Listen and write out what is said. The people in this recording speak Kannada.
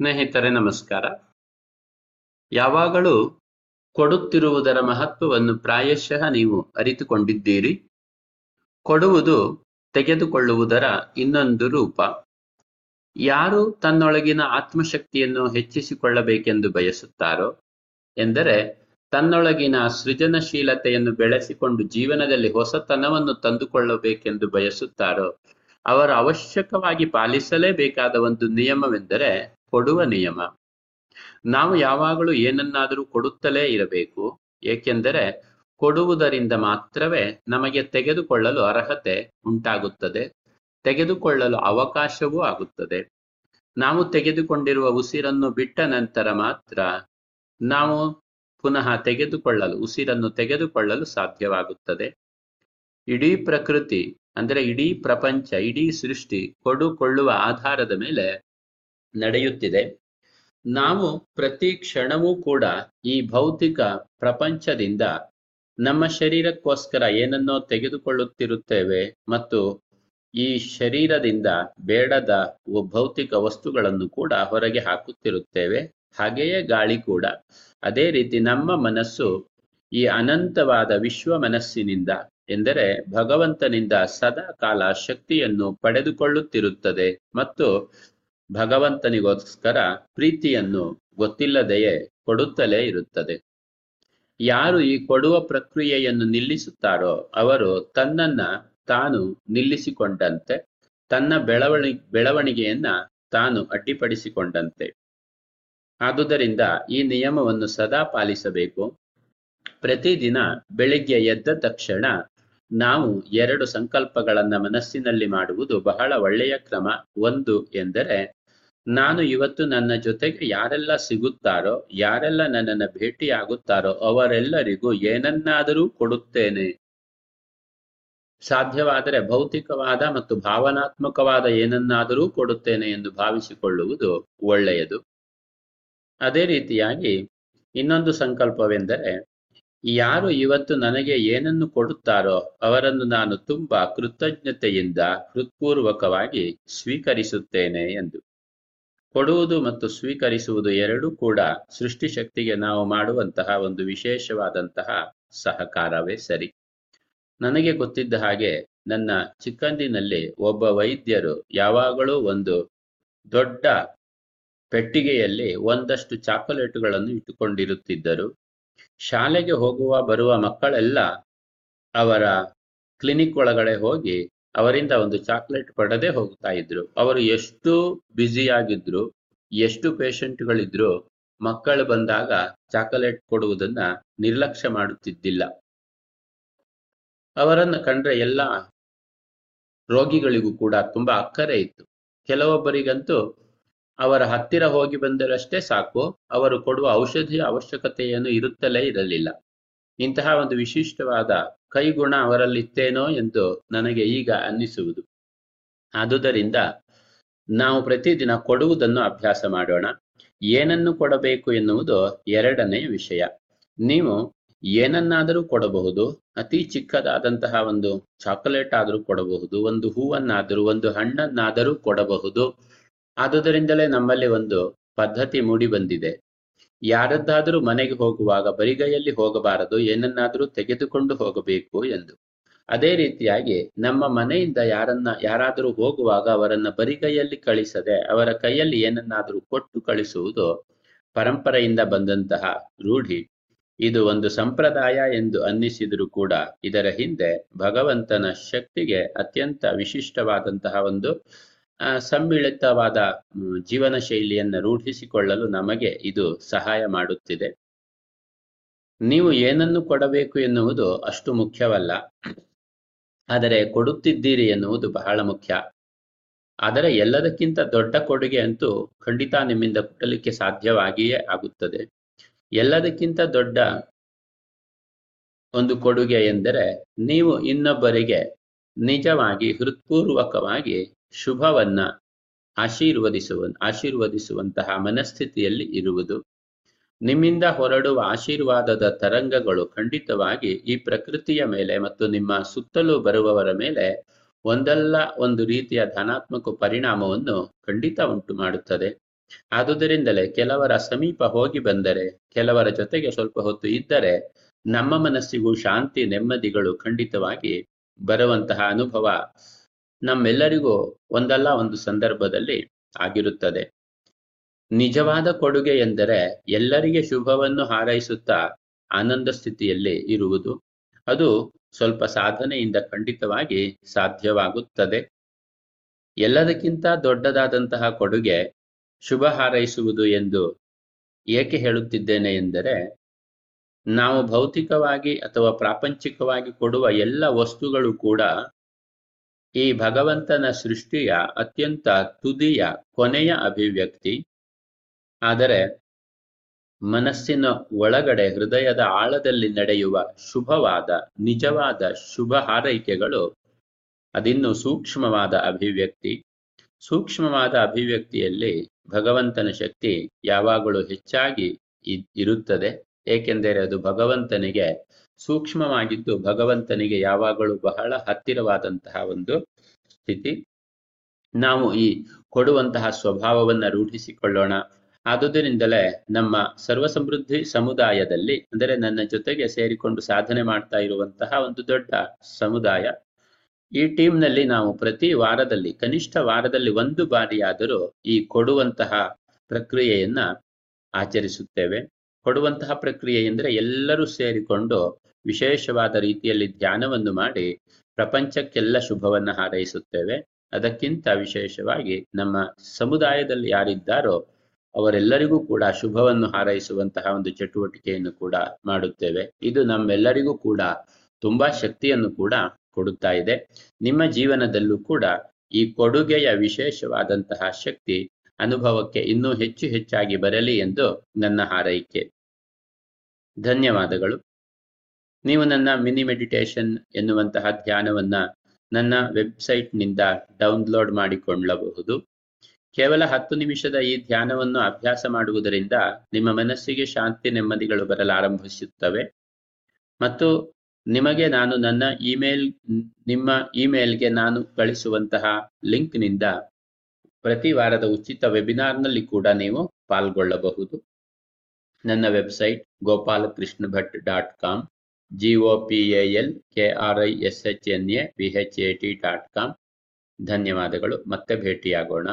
ಸ್ನೇಹಿತರೆ, ನಮಸ್ಕಾರ. ಯಾವಾಗಲೂ ಕೊಡುತ್ತಿರುವುದರ ಮಹತ್ವವನ್ನು ಪ್ರಾಯಶಃ ನೀವು ಅರಿತುಕೊಂಡಿದ್ದೀರಿ. ಕೊಡುವುದು ತೆಗೆದುಕೊಳ್ಳುವುದರ ಇನ್ನೊಂದು ರೂಪ. ಯಾರು ತನ್ನೊಳಗಿನ ಆತ್ಮಶಕ್ತಿಯನ್ನು ಹೆಚ್ಚಿಸಿಕೊಳ್ಳಬೇಕೆಂದು ಬಯಸುತ್ತಾರೋ, ಎಂದರೆ ತನ್ನೊಳಗಿನ ಸೃಜನಶೀಲತೆಯನ್ನು ಬೆಳೆಸಿಕೊಂಡು ಜೀವನದಲ್ಲಿ ಹೊಸತನವನ್ನು ತಂದುಕೊಳ್ಳಬೇಕೆಂದು ಬಯಸುತ್ತಾರೋ, ಅವರು ಅವಶ್ಯಕವಾಗಿ ಪಾಲಿಸಲೇಬೇಕಾದ ಒಂದು ನಿಯಮವೆಂದರೆ ಕೊಡುವ ನಿಯಮ. ನಾವು ಯಾವಾಗಲೂ ಏನನ್ನಾದರೂ ಕೊಡುತ್ತಲೇ ಇರಬೇಕು, ಏಕೆಂದರೆ ಕೊಡುವುದರಿಂದ ಮಾತ್ರವೇ ನಮಗೆ ತೆಗೆದುಕೊಳ್ಳಲು ಅರ್ಹತೆ ಉಂಟಾಗುತ್ತದೆ, ತೆಗೆದುಕೊಳ್ಳಲು ಅವಕಾಶವೂ ಆಗುತ್ತದೆ. ನಾವು ತೆಗೆದುಕೊಂಡಿರುವ ಉಸಿರನ್ನು ಬಿಟ್ಟ ನಂತರ ಮಾತ್ರ ನಾವು ಪುನಃ ತೆಗೆದುಕೊಳ್ಳಲು, ಉಸಿರನ್ನು ತೆಗೆದುಕೊಳ್ಳಲು ಸಾಧ್ಯವಾಗುತ್ತದೆ. ಇಡೀ ಪ್ರಕೃತಿ, ಅಂದರೆ ಇಡೀ ಪ್ರಪಂಚ, ಇಡೀ ಸೃಷ್ಟಿ ಕೊಡುಕೊಳ್ಳುವ ಆಧಾರದ ಮೇಲೆ ನಡೆಯುತ್ತಿದೆ. ನಾವು ಪ್ರತಿ ಕ್ಷಣವೂ ಕೂಡ ಈ ಭೌತಿಕ ಪ್ರಪಂಚದಿಂದ ನಮ್ಮ ಶರೀರಕ್ಕೋಸ್ಕರ ಏನನ್ನೋ ತೆಗೆದುಕೊಳ್ಳುತ್ತಿರುತ್ತೇವೆ ಮತ್ತು ಈ ಶರೀರದಿಂದ ಬೇಡದ ಭೌತಿಕ ವಸ್ತುಗಳನ್ನು ಕೂಡ ಹೊರಗೆ ಹಾಕುತ್ತಿರುತ್ತೇವೆ. ಹಾಗೆಯೇ ಗಾಳಿ ಕೂಡ. ಅದೇ ರೀತಿ ನಮ್ಮ ಮನಸ್ಸು ಈ ಅನಂತವಾದ ವಿಶ್ವ ಮನಸ್ಸಿನಿಂದ ಎಂದರೆ ಭಗವಂತನಿಂದ ಸದಾ ಕಾಲ ಶಕ್ತಿಯನ್ನು ಪಡೆದುಕೊಳ್ಳುತ್ತಿರುತ್ತದೆ ಮತ್ತು ಭಗವಂತನಿಗೋಸ್ಕರ ಪ್ರೀತಿಯನ್ನು ಗೊತ್ತಿಲ್ಲದೆಯೇ ಕೊಡುತ್ತಲೇ ಇರುತ್ತದೆ. ಯಾರು ಈ ಕೊಡುವ ಪ್ರಕ್ರಿಯೆಯನ್ನು ನಿಲ್ಲಿಸುತ್ತಾರೋ ಅವರು ತನ್ನನ್ನ ತಾನು ನಿಲ್ಲಿಸಿಕೊಂಡಂತೆ, ತನ್ನ ಬೆಳವಣಿ, ಬೆಳವಣಿಗೆಯನ್ನ ತಾನು ಅಡ್ಡಿಪಡಿಸಿಕೊಂಡಂತೆ. ಆದುದರಿಂದ ಈ ನಿಯಮವನ್ನು ಸದಾ ಪಾಲಿಸಬೇಕು. ಪ್ರತಿದಿನ ಬೆಳಿಗ್ಗೆ ಎದ್ದ ತಕ್ಷಣ ನಾವು ಎರಡು ಸಂಕಲ್ಪಗಳನ್ನ ಮನಸ್ಸಿನಲ್ಲಿ ಮಾಡುವುದು ಬಹಳ ಒಳ್ಳೆಯ ಕ್ರಮ. ಒಂದು ಎಂದರೆ ನಾನು ಇವತ್ತು ನನ್ನ ಜೊತೆಗೆ ಯಾರೆಲ್ಲ ಸಿಗುತ್ತಾರೋ, ಯಾರೆಲ್ಲ ನನ್ನನ್ನು ಭೇಟಿಯಾಗುತ್ತಾರೋ ಅವರೆಲ್ಲರಿಗೂ ಏನನ್ನಾದರೂ ಕೊಡುತ್ತೇನೆ. ಸಾಧ್ಯವಾದರೆ ಭೌತಿಕವಾದ ಮತ್ತು ಭಾವನಾತ್ಮಕವಾದ ಏನನ್ನಾದರೂ ಕೊಡುತ್ತೇನೆ ಎಂದು ಭಾವಿಸಿಕೊಳ್ಳುವುದು ಒಳ್ಳೆಯದು. ಅದೇ ರೀತಿಯಾಗಿ ಇನ್ನೊಂದು ಸಂಕಲ್ಪವೆಂದರೆ, ಯಾರು ಇವತ್ತು ನನಗೆ ಏನನ್ನು ಕೊಡುತ್ತಾರೋ ಅವರನ್ನು ನಾನು ತುಂಬಾ ಕೃತಜ್ಞತೆಯಿಂದ ಹೃತ್ಪೂರ್ವಕವಾಗಿ ಸ್ವೀಕರಿಸುತ್ತೇನೆ ಎಂದು. ಕೊಡುವುದು ಮತ್ತು ಸ್ವೀಕರಿಸುವುದು ಎರಡೂ ಕೂಡ ಸೃಷ್ಟಿಶಕ್ತಿಗೆ ನಾವು ಮಾಡುವಂತಹ ಒಂದು ವಿಶೇಷವಾದಂತಹ ಸಹಕಾರವೇ ಸರಿ. ನನಗೆ ಗೊತ್ತಿದ್ದ ಹಾಗೆ ನನ್ನ ಚಿಕ್ಕಂದಿನಲ್ಲಿ ಒಬ್ಬ ವೈದ್ಯರು ಯಾವಾಗಲೂ ಒಂದು ದೊಡ್ಡ ಪೆಟ್ಟಿಗೆಯಲ್ಲಿ ಒಂದಷ್ಟು ಚಾಕೊಲೇಟುಗಳನ್ನು ಇಟ್ಟುಕೊಂಡಿರುತ್ತಿದ್ದರು. ಶಾಲೆಗೆ ಹೋಗುವ ಬರುವ ಮಕ್ಕಳೆಲ್ಲ ಅವರ ಕ್ಲಿನಿಕ್ ಒಳಗಡೆ ಹೋಗಿ ಅವರಿಂದ ಒಂದು ಚಾಕ್ಲೇಟ್ ಪಡೆದೇ ಹೋಗ್ತಾ ಇದ್ರು. ಅವರು ಎಷ್ಟು ಬ್ಯುಸಿಯಾಗಿದ್ರು ಎಷ್ಟು ಪೇಷಂಟ್ಗಳಿದ್ರು ಮಕ್ಕಳು ಬಂದಾಗ ಚಾಕಲೇಟ್ ಕೊಡುವುದನ್ನ ನಿರ್ಲಕ್ಷ್ಯ ಮಾಡುತ್ತಿದ್ದಿಲ್ಲ. ಅವರನ್ನ ಕಂಡ್ರೆ ಎಲ್ಲ ರೋಗಿಗಳಿಗೂ ಕೂಡ ತುಂಬಾ ಅಕ್ಕರೆ ಇತ್ತು. ಕೆಲವೊಬ್ಬರಿಗಂತೂ ಅವರ ಹತ್ತಿರ ಹೋಗಿ ಬಂದರಷ್ಟೇ ಸಾಕು, ಅವರು ಕೊಡುವ ಔಷಧಿಯ ಅವಶ್ಯಕತೆಯನ್ನು ಇರುತ್ತಲೇ ಇರಲಿಲ್ಲ. ಇಂತಹ ಒಂದು ವಿಶಿಷ್ಟವಾದ ಕೈಗುಣ ಅವರಲ್ಲಿತ್ತೇನೋ ಎಂದು ನನಗೆ ಈಗ ಅನ್ನಿಸುವುದು. ಆದುದರಿಂದ ನಾವು ಪ್ರತಿದಿನ ಕೊಡುವುದನ್ನು ಅಭ್ಯಾಸ ಮಾಡೋಣ. ಏನನ್ನು ಕೊಡಬೇಕು ಎನ್ನುವುದು ಎರಡನೆಯ ವಿಷಯ. ನೀವು ಏನನ್ನಾದರೂ ಕೊಡಬಹುದು, ಅತಿ ಚಿಕ್ಕದಾದಂತಹ ಒಂದು ಚಾಕೊಲೇಟ್ ಆದರೂ ಕೊಡಬಹುದು, ಒಂದು ಹೂವನ್ನಾದರೂ, ಒಂದು ಹಣ್ಣನ್ನಾದರೂ ಕೊಡಬಹುದು. ಆದುದರಿಂದಲೇ ನಮ್ಮಲ್ಲಿ ಒಂದು ಪದ್ಧತಿ ಮೂಡಿ ಬಂದಿದೆ. ಯಾರದ್ದಾದರೂ ಮನೆಗೆ ಹೋಗುವಾಗ ಬರಿಗೈಯಲ್ಲಿ ಹೋಗಬಾರದು, ಏನನ್ನಾದರೂ ತೆಗೆದುಕೊಂಡು ಹೋಗಬೇಕು ಎಂದು. ಅದೇ ರೀತಿಯಾಗಿ ನಮ್ಮ ಮನೆಯಿಂದ ಯಾರನ್ನ, ಯಾರಾದರೂ ಹೋಗುವಾಗ ಅವರನ್ನ ಬರಿಗೈಯಲ್ಲಿ ಕಳಿಸದೆ, ಅವರ ಕೈಯಲ್ಲಿ ಏನನ್ನಾದರೂ ಕೊಟ್ಟು ಕಳಿಸುವುದು ಪರಂಪರೆಯಿಂದ ಬಂದಂತಹ ರೂಢಿ. ಇದು ಒಂದು ಸಂಪ್ರದಾಯ ಎಂದು ಅನ್ನಿಸಿದರೂ ಕೂಡ ಇದರ ಹಿಂದೆ ಭಗವಂತನ ಶಕ್ತಿಗೆ ಅತ್ಯಂತ ವಿಶಿಷ್ಟವಾದಂತಹ ಒಂದು ಸಮ್ಮಿಳಿತವಾದ ಜೀವನ ಶೈಲಿಯನ್ನು ರೂಢಿಸಿಕೊಳ್ಳಲು ನಮಗೆ ಇದು ಸಹಾಯ ಮಾಡುತ್ತಿದೆ. ನೀವು ಏನನ್ನು ಕೊಡಬೇಕು ಎನ್ನುವುದು ಅಷ್ಟು ಮುಖ್ಯವಲ್ಲ. ಆದರೆ ಕೊಡುತ್ತಿದ್ದೀರಿ ಎನ್ನುವುದು ಬಹಳ ಮುಖ್ಯ. ಆದರೆ ಎಲ್ಲದಕ್ಕಿಂತ ದೊಡ್ಡ ಕೊಡುಗೆ ಅಂತೂ ಖಂಡಿತ ನಿಮ್ಮಿಂದ ಕೊಡಲಿಕ್ಕೆ ಸಾಧ್ಯವಾಗಿಯೇ ಆಗುತ್ತದೆ. ಎಲ್ಲದಕ್ಕಿಂತ ದೊಡ್ಡ ಒಂದು ಕೊಡುಗೆ ಎಂದರೆ ನೀವು ಇನ್ನೊಬ್ಬರಿಗೆ ನಿಜವಾಗಿ ಹೃತ್ಪೂರ್ವಕವಾಗಿ ಶುಭವನ್ನ ಆಶೀರ್ವದಿಸುವ ಆಶೀರ್ವದಿಸುವಂತಹ ಮನಸ್ಥಿತಿಯಲ್ಲಿ ಇರುವುದು. ನಿಮ್ಮಿಂದ ಹೊರಡುವ ಆಶೀರ್ವಾದದ ತರಂಗಗಳು ಖಂಡಿತವಾಗಿ ಈ ಪ್ರಕೃತಿಯ ಮೇಲೆ ಮತ್ತು ನಿಮ್ಮ ಸುತ್ತಲೂ ಬರುವವರ ಮೇಲೆ ಒಂದಲ್ಲ ಒಂದು ರೀತಿಯ ಧನಾತ್ಮಕ ಪರಿಣಾಮವನ್ನು ಖಂಡಿತ ಉಂಟು ಮಾಡುತ್ತದೆ. ಆದುದರಿಂದಲೇ ಕೆಲವರ ಸಮೀಪ ಹೋಗಿ ಬಂದರೆ, ಕೆಲವರ ಜೊತೆಗೆ ಸ್ವಲ್ಪ ಹೊತ್ತು ಇದ್ದರೆ ನಮ್ಮ ಮನಸ್ಸಿಗೂ ಶಾಂತಿ ನೆಮ್ಮದಿಗಳು ಖಂಡಿತವಾಗಿ ಬರುವಂತಹ ಅನುಭವ ನಮ್ಮೆಲ್ಲರಿಗೂ ಒಂದಲ್ಲ ಒಂದು ಸಂದರ್ಭದಲ್ಲಿ ಆಗಿರುತ್ತದೆ. ನಿಜವಾದ ಕೊಡುಗೆ ಎಂದರೆ ಎಲ್ಲರಿಗೆ ಶುಭವನ್ನು ಹಾರೈಸುತ್ತಾ ಆನಂದ ಸ್ಥಿತಿಯಲ್ಲಿ ಇರುವುದು. ಅದು ಸ್ವಲ್ಪ ಸಾಧನೆಯಿಂದ ಖಂಡಿತವಾಗಿ ಸಾಧ್ಯವಾಗುತ್ತದೆ. ಎಲ್ಲದಕ್ಕಿಂತ ದೊಡ್ಡದಾದಂತಹ ಕೊಡುಗೆ ಶುಭ ಹಾರೈಸುವುದು ಎಂದು ಏಕೆ ಹೇಳುತ್ತಿದ್ದೇನೆ ಎಂದರೆ, ನಾವು ಭೌತಿಕವಾಗಿ ಅಥವಾ ಪ್ರಾಪಂಚಿಕವಾಗಿ ಕೊಡುವ ಎಲ್ಲ ವಸ್ತುಗಳು ಕೂಡ ಈ ಭಗವಂತನ ಸೃಷ್ಟಿಯ ಅತ್ಯಂತ ತುದಿಯ ಕೊನೆಯ ಅಭಿವ್ಯಕ್ತಿ. ಆದರೆ ಮನಸ್ಸಿನ ಒಳಗಡೆ ಹೃದಯದ ಆಳದಲ್ಲಿ ನಡೆಯುವ ಶುಭವಾದ, ನಿಜವಾದ ಶುಭ ಹಾರೈಕೆಗಳು ಅದಿನ್ನು ಸೂಕ್ಷ್ಮವಾದ ಅಭಿವ್ಯಕ್ತಿ. ಸೂಕ್ಷ್ಮವಾದ ಅಭಿವ್ಯಕ್ತಿಯಲ್ಲಿ ಭಗವಂತನ ಶಕ್ತಿ ಯಾವಾಗಲೂ ಹೆಚ್ಚಾಗಿ ಇರುತ್ತದೆ. ಏಕೆಂದರೆ ಅದು ಭಗವಂತನಿಗೆ ಸೂಕ್ಷ್ಮವಾಗಿದ್ದು ಭಗವಂತನಿಗೆ ಯಾವಾಗಲೂ ಬಹಳ ಹತ್ತಿರವಾದಂತಹ ಒಂದು ಸ್ಥಿತಿ. ನಾವು ಈ ಕೊಡುವಂತಹ ಸ್ವಭಾವವನ್ನು ರೂಢಿಸಿಕೊಳ್ಳೋಣ. ಆದುದರಿಂದಲೇ ನಮ್ಮ ಸರ್ವ ಸಮೃದ್ಧಿ ಸಮುದಾಯದಲ್ಲಿ, ಅಂದರೆ ನನ್ನ ಜೊತೆಗೆ ಸೇರಿಕೊಂಡು ಸಾಧನೆ ಮಾಡ್ತಾ ಇರುವಂತಹ ಒಂದು ದೊಡ್ಡ ಸಮುದಾಯ, ಈ ಟೀಮ್ನಲ್ಲಿ ನಾವು ಪ್ರತಿ ವಾರದಲ್ಲಿ, ಕನಿಷ್ಠ ವಾರದಲ್ಲಿ ಒಂದು ಬಾರಿಯಾದರೂ ಈ ಕೊಡುವಂತಹ ಪ್ರಕ್ರಿಯೆಯನ್ನ ಆಚರಿಸುತ್ತೇವೆ. ಕೊಡುವಂತಹ ಪ್ರಕ್ರಿಯೆ ಎಂದರೆ ಎಲ್ಲರೂ ಸೇರಿಕೊಂಡು ವಿಶೇಷವಾದ ರೀತಿಯಲ್ಲಿ ಧ್ಯಾನವನ್ನು ಮಾಡಿ ಪ್ರಪಂಚಕ್ಕೆಲ್ಲ ಶುಭವನ್ನು ಹಾರೈಸುತ್ತೇವೆ. ಅದಕ್ಕಿಂತ ವಿಶೇಷವಾಗಿ ನಮ್ಮ ಸಮುದಾಯದಲ್ಲಿ ಯಾರಿದ್ದಾರೋ ಅವರೆಲ್ಲರಿಗೂ ಕೂಡ ಶುಭವನ್ನು ಹಾರೈಸುವಂತಹ ಒಂದು ಚಟುವಟಿಕೆಯನ್ನು ಕೂಡ ಮಾಡುತ್ತೇವೆ. ಇದು ನಮ್ಮೆಲ್ಲರಿಗೂ ಕೂಡ ತುಂಬಾ ಶಕ್ತಿಯನ್ನು ಕೂಡ ಕೊಡುತ್ತಾ ಇದೆ. ನಿಮ್ಮ ಜೀವನದಲ್ಲೂ ಕೂಡ ಈ ಕೊಡುಗೆಯ ವಿಶೇಷವಾದಂತಹ ಶಕ್ತಿ ಅನುಭವಕ್ಕೆ ಇನ್ನೂ ಹೆಚ್ಚು ಹೆಚ್ಚಾಗಿ ಬರಲಿ ಎಂದು ನನ್ನ ಹಾರೈಕೆ. ಧನ್ಯವಾದಗಳು. ನೀವು ನನ್ನ ಮಿನಿ ಮೆಡಿಟೇಷನ್ ಎನ್ನುವಂತಹ ಧ್ಯಾನವನ್ನ ನನ್ನ ವೆಬ್ಸೈಟ್ನಿಂದ ಡೌನ್ಲೋಡ್ ಮಾಡಿಕೊಳ್ಳಬಹುದು. ಕೇವಲ ಹತ್ತು ನಿಮಿಷದ ಈ ಧ್ಯಾನವನ್ನು ಅಭ್ಯಾಸ ಮಾಡುವುದರಿಂದ ನಿಮ್ಮ ಮನಸ್ಸಿಗೆ ಶಾಂತಿ ನೆಮ್ಮದಿಗಳು ಬರಲಾರಂಭಿಸುತ್ತವೆ. ಮತ್ತು ನಿಮಗೆ ನಾನು ನನ್ನ ಇಮೇಲ್, ನಿಮ್ಮ ಇಮೇಲ್ಗೆ ನಾನು ಕಳಿಸುವಂತಹ ಲಿಂಕ್ನಿಂದ ಪ್ರತಿ ವಾರದ ಉಚಿತ ವೆಬಿನಾರ್ನಲ್ಲಿ ಕೂಡ ನೀವು ಪಾಲ್ಗೊಳ್ಳಬಹುದು. ನನ್ನ website Gopalakrishna Bhat dot com. G O P A L K R I S H N A V H A T dot com ಧನ್ಯವಾದಗಳು, ಮತ್ತೆ ಭೇಟಿಯಾಗೋಣ.